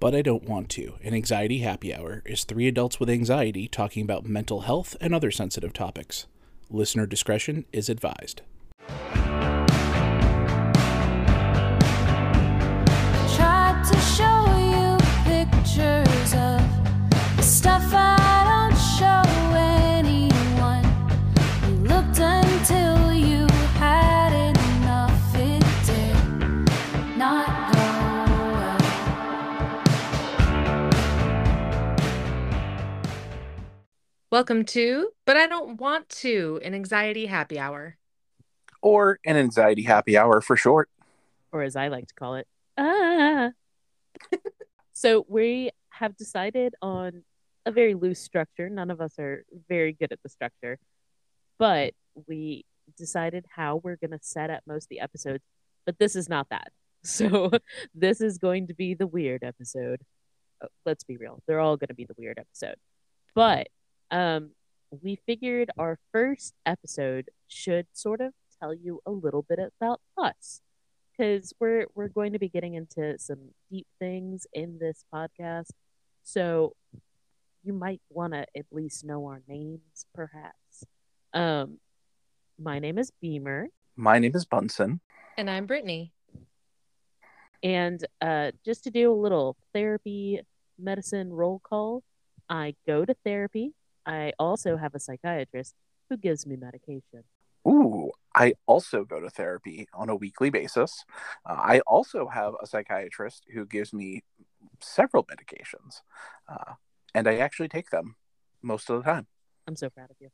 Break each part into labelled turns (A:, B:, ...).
A: But I Don't Want to, an anxiety happy hour, is three adults with anxiety talking about mental health and other sensitive topics. Listener discretion is advised.
B: Welcome to But I Don't Want to, an anxiety happy hour.
C: or an anxiety happy hour for short.
D: or as I like to call it, ah. so we have decided on a very loose structure. None of us are very good at the structure, but we decided how we're going to set up most of the episodes. But this is not that. So this is going to be the weird episode. Uh, Let's be real; they're all going to be the weird episode. But um, we figured our first episode should sort of tell you a little bit about us because we're we're going to be getting into some deep things in this podcast. So you might want to at least know our names, perhaps. Um, my name is Beamer,
C: My name is Bunsen.
B: And I'm Brittany.
D: and uh, just to do a little therapy medicine roll call, I go to therapy. I also have a psychiatrist who gives me medication.
C: Ooh, I also go to therapy on a weekly basis. Uh, I also have a psychiatrist who gives me several medications, uh, and I actually take them most of the time.
D: I'm so proud of you.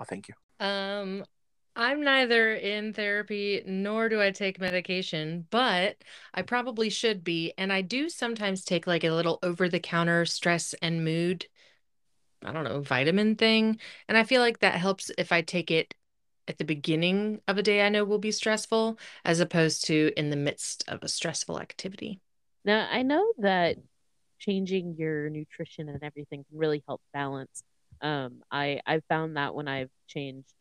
C: Oh, thank you.
B: Um, I'm neither in therapy nor do I take medication, but I probably should be. And I do sometimes take like a little over the counter stress and mood, I don't know, vitamin thing. And I feel like that helps if I take it at the beginning of a day I know will be stressful, as opposed to in the midst of a stressful activity.
D: Now, I know that changing your nutrition and everything can really help balance. Um, I I've found that when I've changed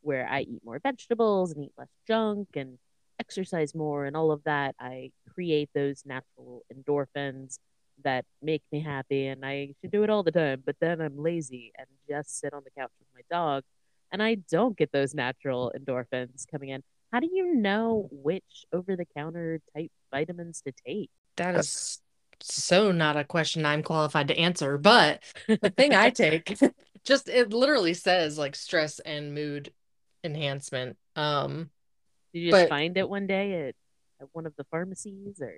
D: where I eat more vegetables and eat less junk and exercise more and all of that, I create those natural endorphins that make me happy and I should do it all the time, but then I'm lazy and just sit on the couch with my dog and I don't get those natural endorphins coming in. How do you know which over the counter type vitamins to take?
B: That is so not a question I'm qualified to answer, but the thing I take just it literally says like stress and mood enhancement. Um
D: Did you just
B: But-
D: find it one day at, at one of the pharmacies or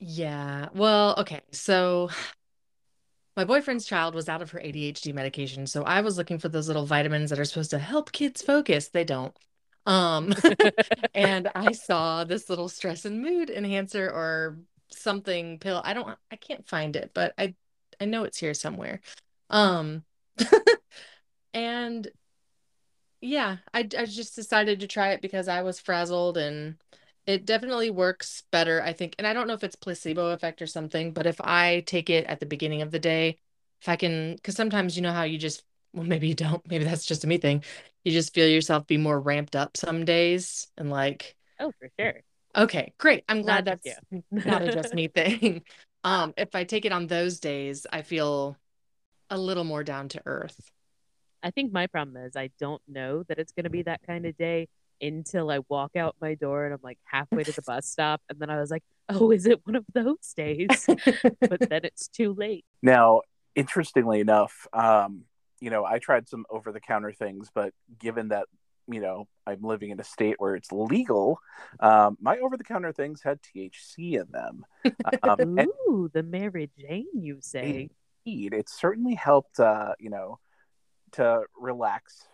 B: yeah. Well, okay. So my boyfriend's child was out of her ADHD medication, so I was looking for those little vitamins that are supposed to help kids focus. They don't. Um and I saw this little stress and mood enhancer or something pill. I don't I can't find it, but I I know it's here somewhere. Um and yeah, I I just decided to try it because I was frazzled and it definitely works better, I think. And I don't know if it's placebo effect or something, but if I take it at the beginning of the day, if I can, because sometimes you know how you just, well, maybe you don't, maybe that's just a me thing. You just feel yourself be more ramped up some days and like,
D: oh for sure.
B: okay, great. I'm glad
D: Not
B: that's not a just me thing. Um, if I take it on those days, I feel a little more down to earth.
D: I think my problem is I don't know that it's gonna be that kind of day until I walk out my door and I'm like halfway to the bus stop and then I was like, oh, is it one of those days? but then it's too late.
C: Now, interestingly enough, um, you know, I tried some over the counter things, but given that, you know, I'm living in a state where it's legal, um, my over the counter things had THC in them. Um, and
D: Ooh, the Mary Jane, you say?
C: indeed, it certainly helped, uh, you know, to relax,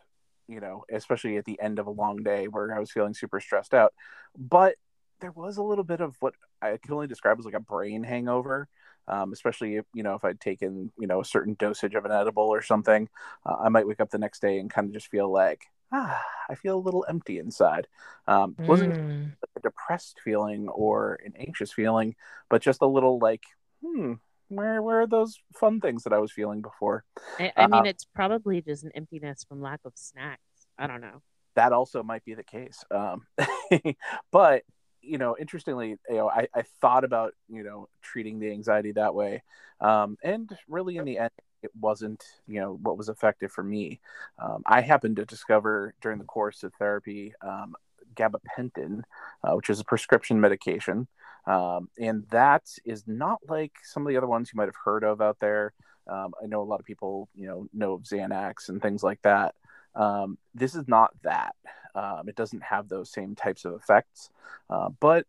C: you know, especially at the end of a long day where I was feeling super stressed out. But there was a little bit of what I can only describe as like a brain hangover. Um, especially if you know if I'd taken you know a certain dosage of an edible or something, uh, I might wake up the next day and kind of just feel like ah, I feel a little empty inside. Um, it wasn't
B: Mm.
C: a depressed feeling or an anxious feeling, but just a little like hmm, where where are those fun things that I was feeling before?
D: I, I mean,
C: Uh,
D: it's probably just an emptiness from lack of snacks. I don't know.
C: that also might be the case. Um, but you know, interestingly, you know, I, I thought about, you know, treating the anxiety that way. Um, and really in the end, it wasn't, you know, what was effective for me. Um, I happened to discover during the course of therapy um, gabapentin, uh, which is a prescription medication. Um, and that is not like some of the other ones you might have heard of out there. Um, I know a lot of people, you know, know of Xanax and things like that. Um, this is not that. Um, it doesn't have those same types of effects, uh, but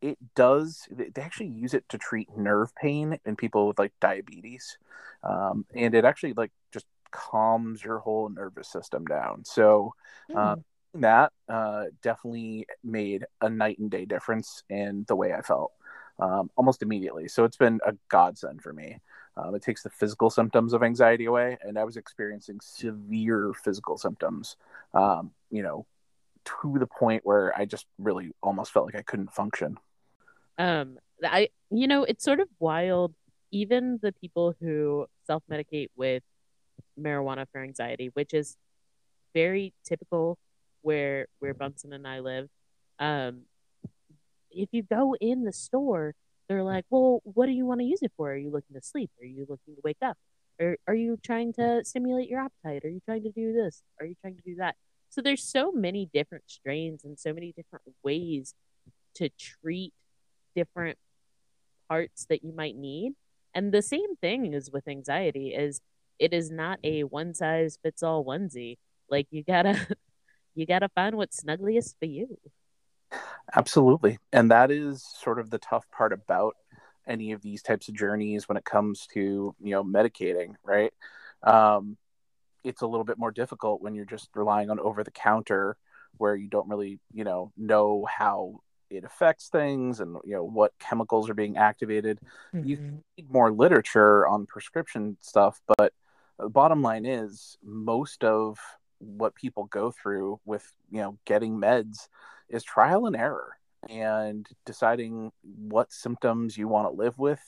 C: it does. They actually use it to treat nerve pain in people with like diabetes, um, and it actually like just calms your whole nervous system down. So.
B: Hmm.
C: That uh, definitely made a night and day difference in the way I felt um, almost immediately. So it's been a godsend for me. Um, it takes the physical symptoms of anxiety away, and I was experiencing severe physical symptoms, um, you know, to the point where I just really almost felt like I couldn't function.
D: Um, I, you know, it's sort of wild. Even the people who self-medicate with marijuana for anxiety, which is very typical where where Bunsen and I live. Um, if you go in the store, they're like, "Well, what do you want to use it for? Are you looking to sleep? Are you looking to wake up? Or are you trying to stimulate your appetite? Are you trying to do this? Are you trying to do that?" So there's so many different strains and so many different ways to treat different parts that you might need. And the same thing is with anxiety is it is not a one size fits all onesie. Like you gotta you gotta find what's snuggliest for you.
C: Absolutely. And that is sort of the tough part about any of these types of journeys when it comes to, you know, medicating, right? Um, it's a little bit more difficult when you're just relying on over the counter where you don't really, you know, know how it affects things and, you know, what chemicals are being activated. You
B: Mhm.
C: need more literature on prescription stuff, but the bottom line is most of what people go through with, you know, getting meds is trial and error and deciding what symptoms you want to live with,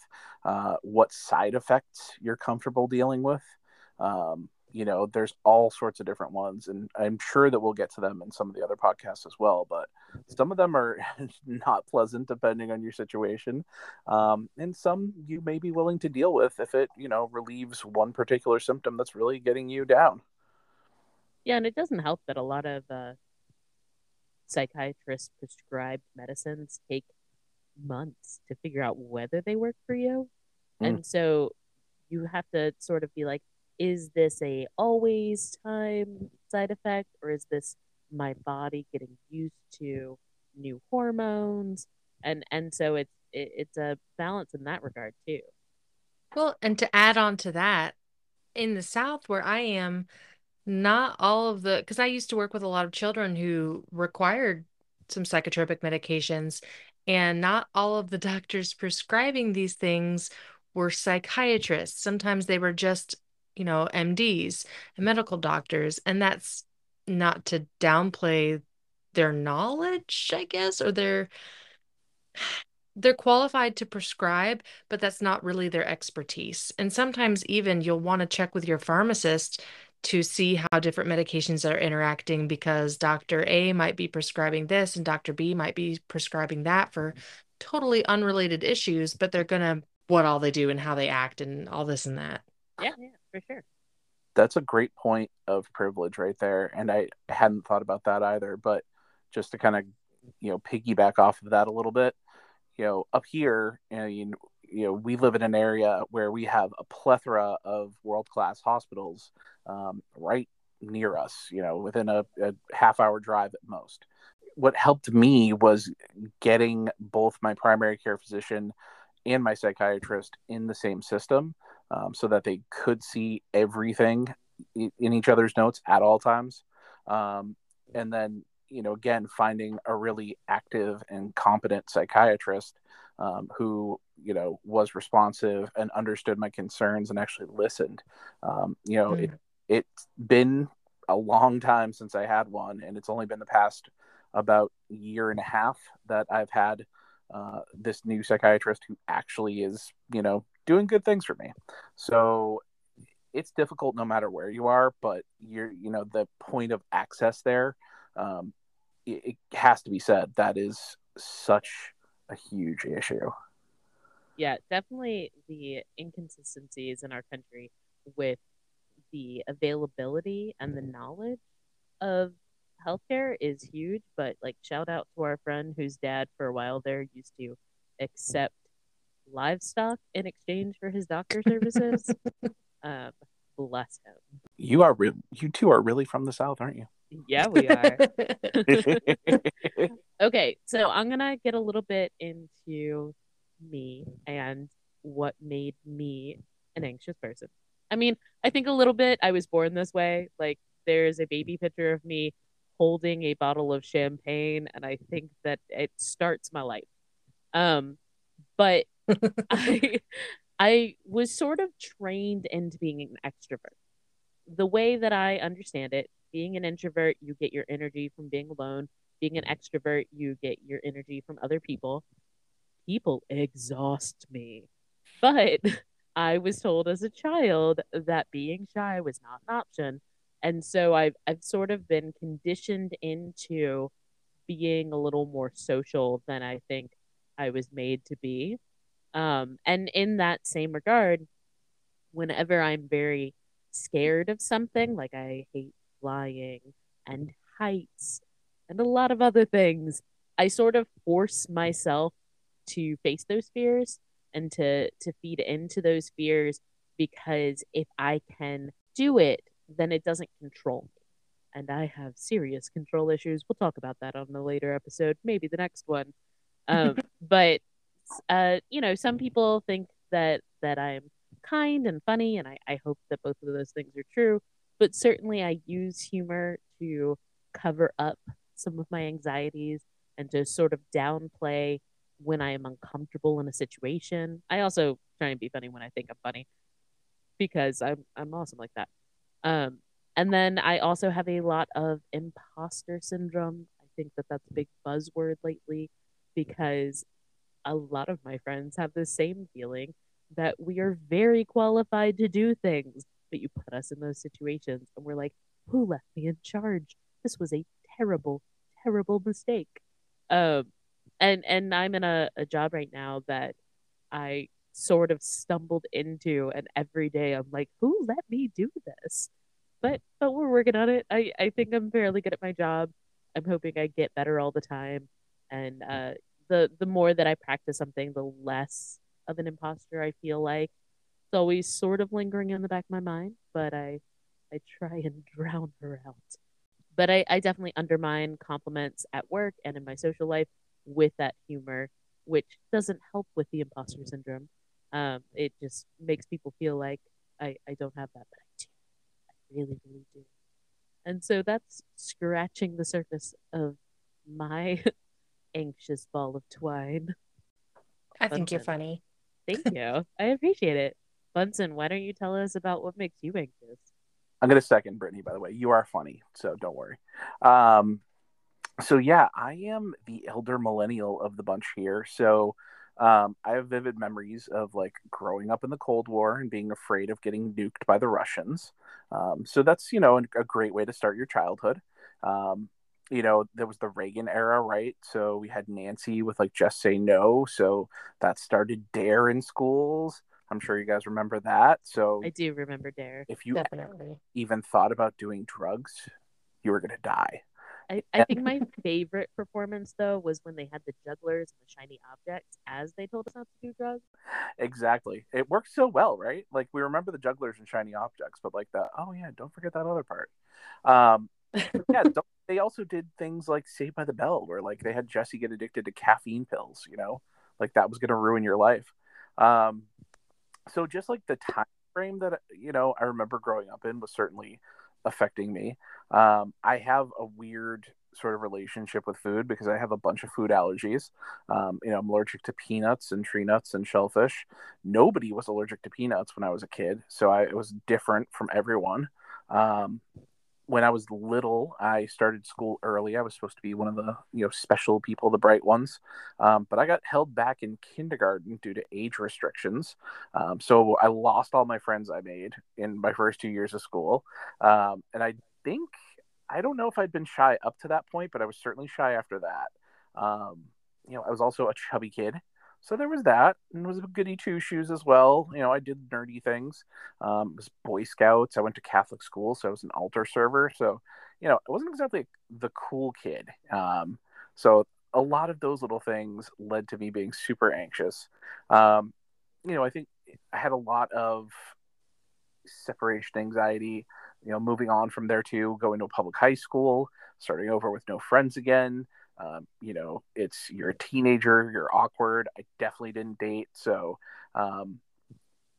C: uh, what side effects you're comfortable dealing with. Um, you know, there's all sorts of different ones, and I'm sure that we'll get to them in some of the other podcasts as well. But some of them are not pleasant depending on your situation, um, and some you may be willing to deal with if it, you know, relieves one particular symptom that's really getting you down.
D: Yeah, and it doesn't help that a lot of uh, psychiatrists prescribed medicines take months to figure out whether they work for you.
C: Mm.
D: And so you have to sort of be like, is this a always time side effect or is this my body getting used to new hormones? And and so it's it, it's a balance in that regard too.
B: Well, and to add on to that, in the South where I am, not all of the, because I used to work with a lot of children who required some psychotropic medications, and not all of the doctors prescribing these things were psychiatrists. Sometimes they were just, you know, MDs and medical doctors, and that's not to downplay their knowledge, I guess, or their they're qualified to prescribe, but that's not really their expertise. And sometimes even you'll want to check with your pharmacist to see how different medications are interacting because Dr. A might be prescribing this and Dr. B might be prescribing that for totally unrelated issues, but they're going to what all they do and how they act and all this and that.
D: Yeah, yeah, for sure.
C: That's a great point of privilege right there, and I hadn't thought about that either. But just to kind of, you know, piggyback off of that a little bit, you know, up here, you know, you, know, we live in an area where we have a plethora of world class hospitals um, right near us, you know, within a, a half hour drive at most. What helped me was getting both my primary care physician and my psychiatrist in the same system um, so that they could see everything in each other's notes at all times. Um, and then, you know, again, finding a really active and competent psychiatrist um, who, you know, was responsive and understood my concerns and actually listened. Um, you know, it, it's been a long time since I had one, and it's only been the past about year and a half that I've had uh, this new psychiatrist who actually is, you know, doing good things for me. So it's difficult no matter where you are, but you're, you know, the point of access there, um, it, it has to be said that is such a huge issue.
D: Yeah, definitely the inconsistencies in our country with the availability and the knowledge of healthcare is huge. But like, shout out to our friend whose dad, for a while there, used to accept livestock in exchange for his doctor services. um, bless him.
C: You are re- you two are really from the south, aren't you?
D: Yeah, we are. okay, so I'm gonna get a little bit into me and what made me an anxious person. I mean, I think a little bit I was born this way. Like there's a baby picture of me holding a bottle of champagne and I think that it starts my life. Um but I I was sort of trained into being an extrovert. The way that I understand it, being an introvert, you get your energy from being alone. Being an extrovert, you get your energy from other people. People exhaust me. But I was told as a child that being shy was not an option. And so I've I've sort of been conditioned into being a little more social than I think I was made to be. Um, and in that same regard, whenever I'm very scared of something, like I hate flying and heights and a lot of other things, I sort of force myself to face those fears and to to feed into those fears because if I can do it, then it doesn't control me. And I have serious control issues. We'll talk about that on a later episode, maybe the next one. Um, but uh, you know, some people think that that I'm kind and funny, and I, I hope that both of those things are true. But certainly, I use humor to cover up some of my anxieties and to sort of downplay when I am uncomfortable in a situation. I also try and be funny when I think I'm funny because I'm I'm awesome like that. Um, and then I also have a lot of imposter syndrome. I think that that's a big buzzword lately because a lot of my friends have the same feeling that we are very qualified to do things, but you put us in those situations and we're like, who left me in charge? This was a terrible, terrible mistake. Um, and and I'm in a, a job right now that I sort of stumbled into, and every day I'm like, who let me do this? But but we're working on it. I I think I'm fairly good at my job. I'm hoping I get better all the time, and uh, the the more that I practice something, the less of an imposter I feel like. It's always sort of lingering in the back of my mind, but I I try and drown her out. But I, I definitely undermine compliments at work and in my social life with that humor, which doesn't help with the imposter syndrome. Um, it just makes people feel like I, I don't have that, but I do. I really, really do. And so that's scratching the surface of my anxious ball of twine.
B: I think you're funny.
D: Thank you. I appreciate it. Bunsen, why don't you tell us about what makes you anxious?
C: I'm gonna second Brittany, by the way. You are funny, so don't worry. Um, so yeah, I am the elder millennial of the bunch here. So um, I have vivid memories of like growing up in the Cold War and being afraid of getting nuked by the Russians. Um, so that's you know a great way to start your childhood. Um, you know, there was the Reagan era, right? So we had Nancy with like just say no. So that started Dare in schools. I'm sure you guys remember that. So
D: I do remember Dare.
C: if you
B: Definitely.
C: even thought about doing drugs, you were gonna die.
D: I, I think my favorite performance though was when they had the jugglers and the shiny objects as they told us not to do drugs.
C: Exactly. It works so well, right? Like we remember the jugglers and shiny objects, but like the oh yeah, don't forget that other part. Um, yeah, don't, they also did things like Saved by the Bell, where like they had Jesse get addicted to caffeine pills. You know, like that was going to ruin your life. Um, so just like the time frame that you know I remember growing up in was certainly affecting me. Um, I have a weird sort of relationship with food because I have a bunch of food allergies. Um, you know, I'm allergic to peanuts and tree nuts and shellfish. Nobody was allergic to peanuts when I was a kid, so I it was different from everyone. Um, when I was little, I started school early. I was supposed to be one of the you know special people, the bright ones, um, but I got held back in kindergarten due to age restrictions. Um, so I lost all my friends I made in my first two years of school, um, and I think I don't know if I'd been shy up to that point, but I was certainly shy after that. Um, you know, I was also a chubby kid. So there was that, and it was a goody two shoes as well. You know, I did nerdy things. Um, was Boy Scouts. I went to Catholic school, so I was an altar server. So, you know, I wasn't exactly the cool kid. Um, so a lot of those little things led to me being super anxious. Um, you know, I think I had a lot of separation anxiety. You know, moving on from there to going to a public high school, starting over with no friends again. Um, you know, it's you're a teenager, you're awkward. I definitely didn't date, so um,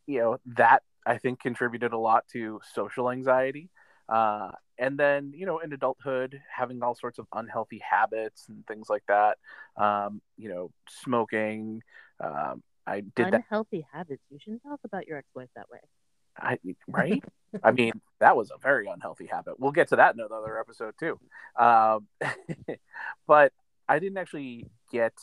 C: you know that I think contributed a lot to social anxiety. Uh, and then you know, in adulthood, having all sorts of unhealthy habits and things like that. Um, you know, smoking. Um, I did that.
D: Unhealthy habits. You shouldn't talk about your ex-wife that way.
C: I right. I mean, that was a very unhealthy habit. We'll get to that in another episode too. Um, but I didn't actually get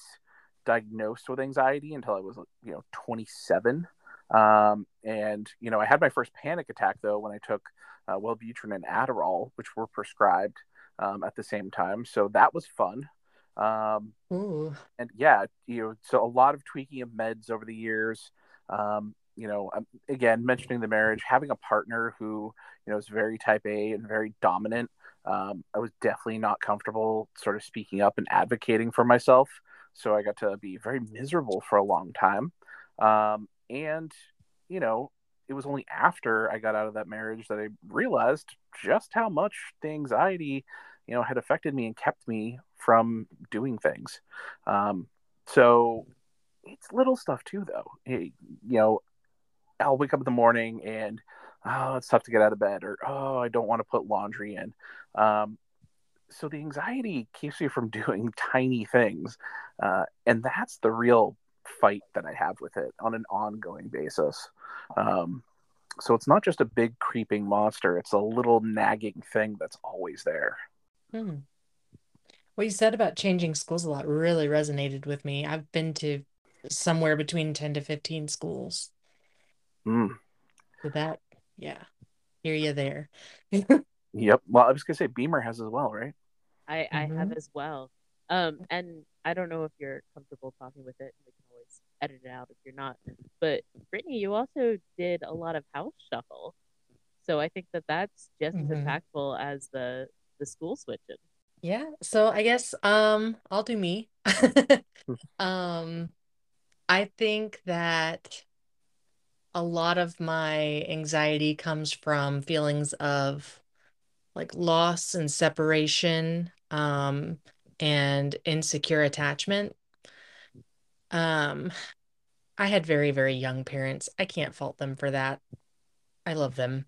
C: diagnosed with anxiety until I was, you know, 27. Um, and you know, I had my first panic attack though when I took uh, Wellbutrin and Adderall, which were prescribed um, at the same time. So that was fun. Um, and yeah, you know, so a lot of tweaking of meds over the years. Um, you know, um, again, mentioning the marriage, having a partner who, you know, is very type A and very dominant. Um, I was definitely not comfortable sort of speaking up and advocating for myself. So I got to be very miserable for a long time. Um, and, you know, it was only after I got out of that marriage that I realized just how much the anxiety, you know, had affected me and kept me from doing things. Um, so it's little stuff too, though. It, you know, I'll wake up in the morning and oh, it's tough to get out of bed, or oh, I don't want to put laundry in. Um, so the anxiety keeps you from doing tiny things, uh, and that's the real fight that I have with it on an ongoing basis. Um, so it's not just a big creeping monster; it's a little nagging thing that's always there.
B: Hmm. What you said about changing schools a lot really resonated with me. I've been to somewhere between 10 to 15 schools.
C: Mm.
B: So that, yeah, hear you there.
C: Yep. Well, I was gonna say Beamer has as well, right?
D: I, I have
B: Mhm.
D: as well. Um, and I don't know if you're comfortable talking with it. We can always edit it out if you're not. But Brittany, you also did a lot of house shuffle, so I think that that's just as
B: Mhm.
D: impactful as the the school switching.
B: Yeah, so I guess um I'll do me. Um I think that a lot of my anxiety comes from feelings of like loss and separation um and insecure attachment. Um I had very, very young parents. I can't fault them for that. I love them.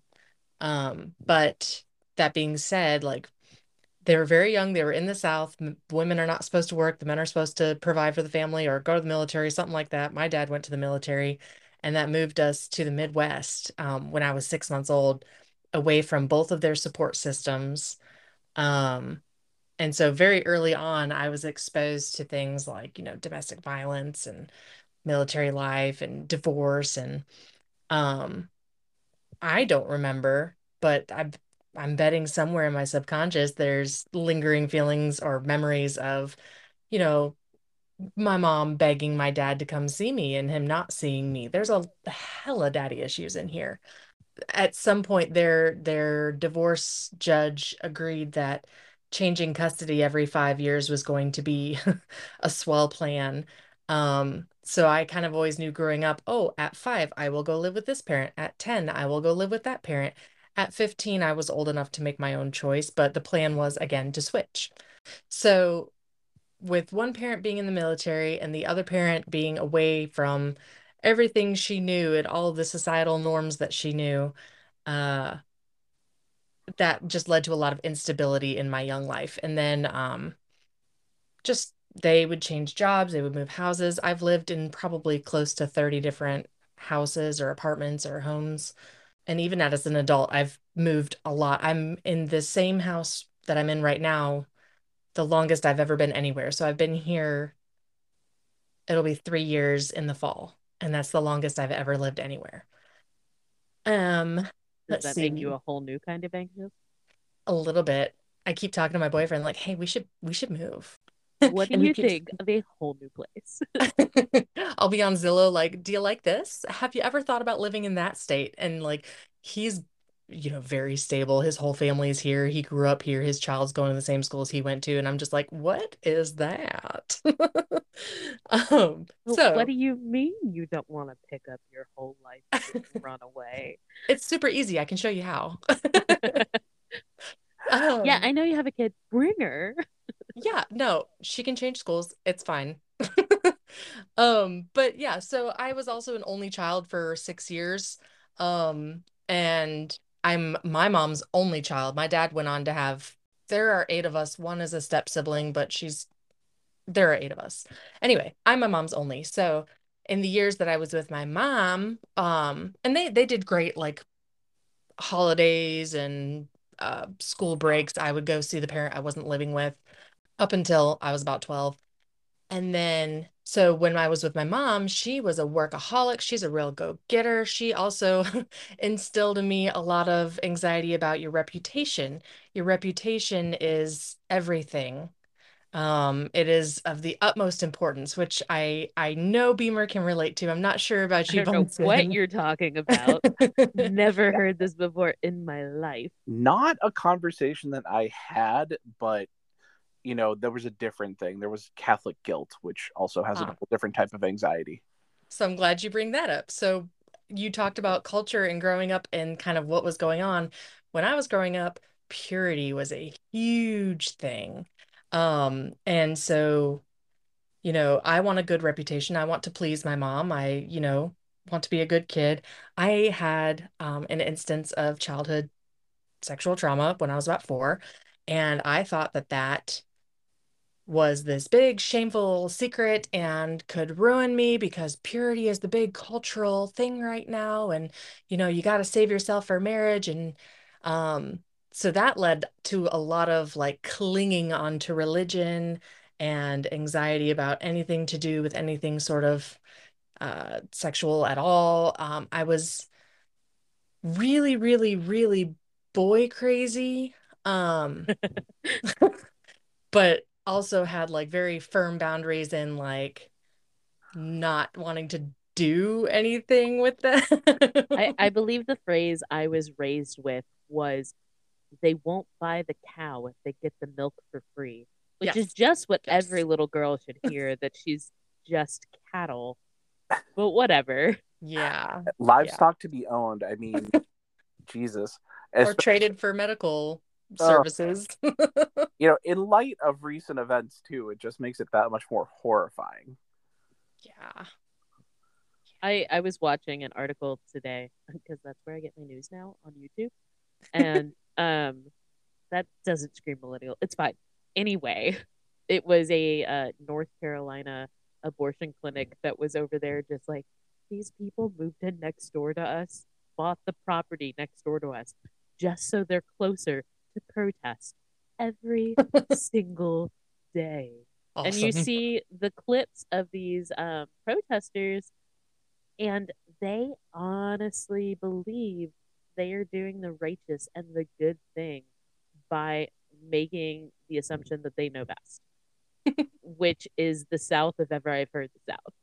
B: Um, but that being said, like they were very young. They were in the South. Women are not supposed to work. The men are supposed to provide for the family or go to the military, something like that. My dad went to the military, and that moved us to the Midwest um, when I was six months old, away from both of their support systems. Um, and so very early on, I was exposed to things like, you know, domestic violence and military life and divorce and um I don't remember, but I I'm betting somewhere in my subconscious there's lingering feelings or memories of, you know, my mom begging my dad to come see me and him not seeing me. There's a hella daddy issues in here. At some point their their divorce judge agreed that changing custody every five years was going to be a swell plan. Um, so I kind of always knew growing up, oh, at five, I will go live with this parent. At 10, I will go live with that parent. At 15, I was old enough to make my own choice, but the plan was again to switch. So, with one parent being in the military and the other parent being away from everything she knew and all the societal norms that she knew, uh, that just led to a lot of instability in my young life. And then, um, just they would change jobs, they would move houses. I've lived in probably close to 30 different houses or apartments or homes. And even as an adult, I've moved a lot. I'm in the same house that I'm in right now, the longest I've ever been anywhere. So I've been here, it'll be three years in the fall, and that's the longest I've ever lived anywhere. Um,
D: Does that
B: see.
D: make you a whole new kind of anxious?
B: A little bit. I keep talking to my boyfriend like, "Hey, we should we should move."
D: What do you
B: could-
D: think of a whole new place?
B: I'll be on Zillow like, do you like this? Have you ever thought about living in that state? And like he's you know very stable. His whole family is here. He grew up here. His child's going to the same schools he went to. And I'm just like, what is that? Um,
D: Well,
B: so
D: what do you mean you don't want to pick up your whole life and run away?
B: it's super easy. I can show you how.
D: Oh yeah,
B: Um,
D: I know you have a kid. Bring her.
B: Yeah, no, she can change schools. It's fine. Um, but yeah, so I was also an only child for six years. Um, and I'm my mom's only child. My dad went on to have, there are eight of us. One is a step sibling, but she's, there are eight of us. Anyway, I'm my mom's only. So in the years that I was with my mom, um, and they they did great, like holidays and uh school breaks. I would go see the parent I wasn't living with up until I was about 12. And then, so when I was with my mom, she was a workaholic. She's a real go-getter. She also instilled in me a lot of anxiety about your reputation. Your reputation is everything. Um, it is of the utmost importance, which I I know Beamer can relate to. I'm not sure about
D: I
B: you,
D: don't know what you're talking about. Never heard this before in my life.
C: Not a conversation that I had, but you know, there was a different thing. There was Catholic guilt, which also has a
B: Ah.
C: whole different type of anxiety.
B: So I'm glad you bring that up. So you talked about culture and growing up and kind of what was going on. When I was growing up, purity was a huge thing. Um, and so, you know, I want a good reputation. I want to please my mom. I, you know, want to be a good kid. I had um, an instance of childhood sexual trauma when I was about four, and I thought that that was this big shameful secret and could ruin me because purity is the big cultural thing right now. And you know you got to save yourself for marriage. And um so that led to a lot of like clinging on to religion and anxiety about anything to do with anything sort of uh sexual at all. Um I was really really really boy crazy. Um but also had like very firm boundaries in like not wanting to do anything with that.
D: I, I believe the phrase I was raised with was they won't buy the cow if they get the milk for free, which is just what
B: Yes.
D: every little girl should hear that she's just cattle. But whatever.
B: yeah.
C: Livestock to be owned. I mean, Jesus.
B: Or traded for medical Services.
C: you know, in light of recent events too, it just makes it that much more horrifying.
B: yeah.
D: I, I was watching an article today because that's where I get my news now on YouTube. And um that doesn't scream millennial. It's fine. Anyway, it was a uh, North Carolina abortion clinic that was over there just like these people moved in next door to us, bought the property next door to us just so they're closer to protest every single day. And you see the clips of these um, protesters and they honestly believe they are doing the righteous and the good thing by making the assumption that they know best which is the south if ever i've heard the south.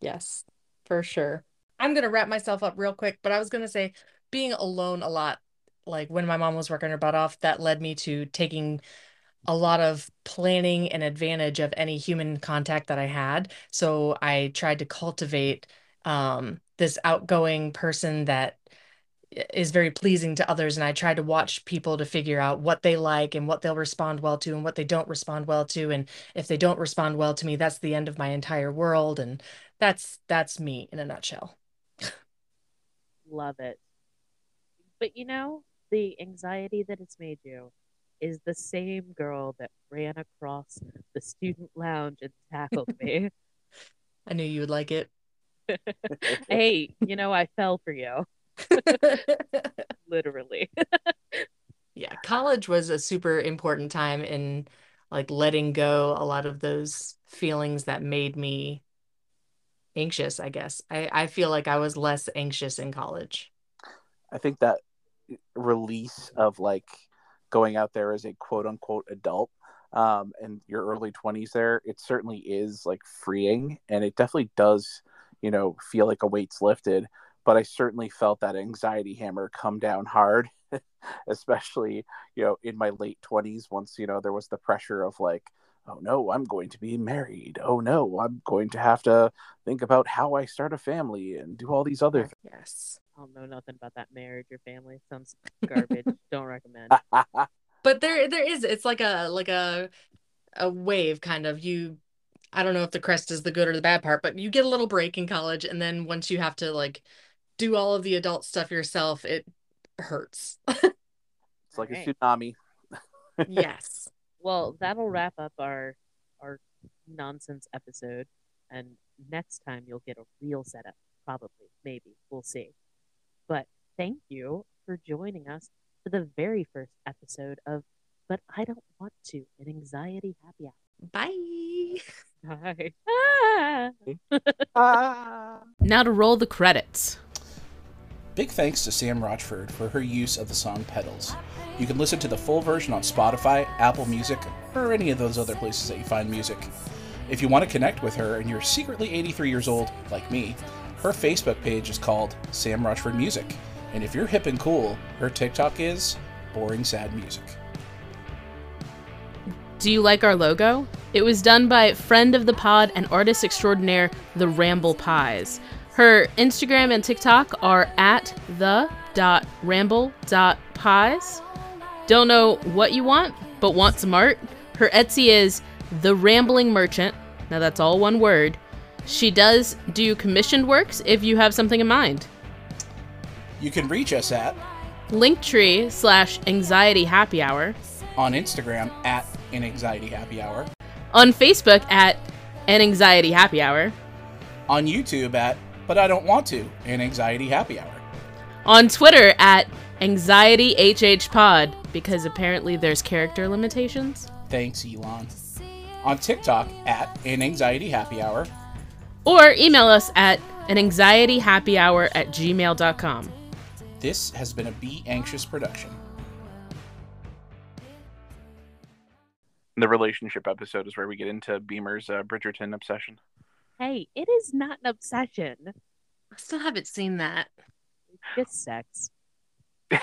B: Yes, for sure. I'm gonna wrap myself up real quick, but I was gonna say being alone a lot, like when my mom was working her butt off, that led me to taking a lot of planning and advantage of any human contact that I had. So I tried to cultivate um, this outgoing person that is very pleasing to others, and I tried to watch people to figure out what they like and what they'll respond well to and what they don't respond well to. And if they don't respond well to me, that's the end of my entire world. And that's that's me in a nutshell.
D: love it but you know the anxiety that it's made you is the same girl that ran across the student lounge and tackled me
B: I knew you would like it.
D: hey you know i fell for you literally
B: Yeah, college was a super important time in like letting go a lot of those feelings that made me anxious, I guess. I, I feel like I was less anxious in college.
C: I think that release of like going out there as a quote unquote adult um, and your early 20s there, it certainly is like freeing and it definitely does, you know, feel like a weight's lifted. But I certainly felt that anxiety hammer come down hard, especially, you know, in my late 20s once, you know, there was the pressure of like, oh no, I'm going to be married. Oh no, I'm going to have to think about how I start a family and do all these other things.
B: Yes.
D: I don't know nothing about that marriage or family. Sounds garbage. don't recommend.
B: But there there is it's like a like a a wave kind of. You I don't know if the crest is the good or the bad part, but you get a little break in college and then once you have to like do all of the adult stuff yourself, it hurts.
C: it's like
D: Alright.
C: a tsunami.
B: yes.
D: Well, that'll wrap up our our nonsense episode, and next time you'll get a real setup. Probably, maybe we'll see. But thank you for joining us for the very first episode of "But I Don't Want to," an anxiety happy
B: Bye.
D: hour. Bye. Ah!
C: Ah.
E: Now to roll the credits.
A: Big thanks to Sam Rochford for her use of the song Petals. You can listen to the full version on Spotify, Apple Music, or any of those other places that you find music. If you want to connect with her and you're secretly 83 years old, like me, her Facebook page is called Sam Rochford Music. And if you're hip and cool, her TikTok is Boring Sad Music.
E: Do you like our logo? It was done by friend of the pod and artist extraordinaire, The Ramble Pies. Her Instagram and TikTok are at the.ramble.pies. Don't know what you want, but want some art? Her Etsy is The Rambling Merchant. Now that's all one word. She does do commissioned works if you have something in mind.
A: You can reach us at
E: Linktree slash anxiety happy hour.
A: on Instagram at an anxiety happy hour,
E: On Facebook at an anxiety happy hour.
A: on YouTube at but I don't want to an anxiety happy hour.
E: on Twitter at anxiety hh pod because apparently there's character limitations.
A: Thanks, Elon. On TikTok at an anxiety happy hour.
E: Or email us at an anxiety happy hour at gmail.com.
A: This has been a Be Anxious production.
C: The relationship episode is where we get into Beamer's uh, Bridgerton obsession.
D: Hey, it is not an obsession.
B: I still haven't seen that.
D: It's just sex.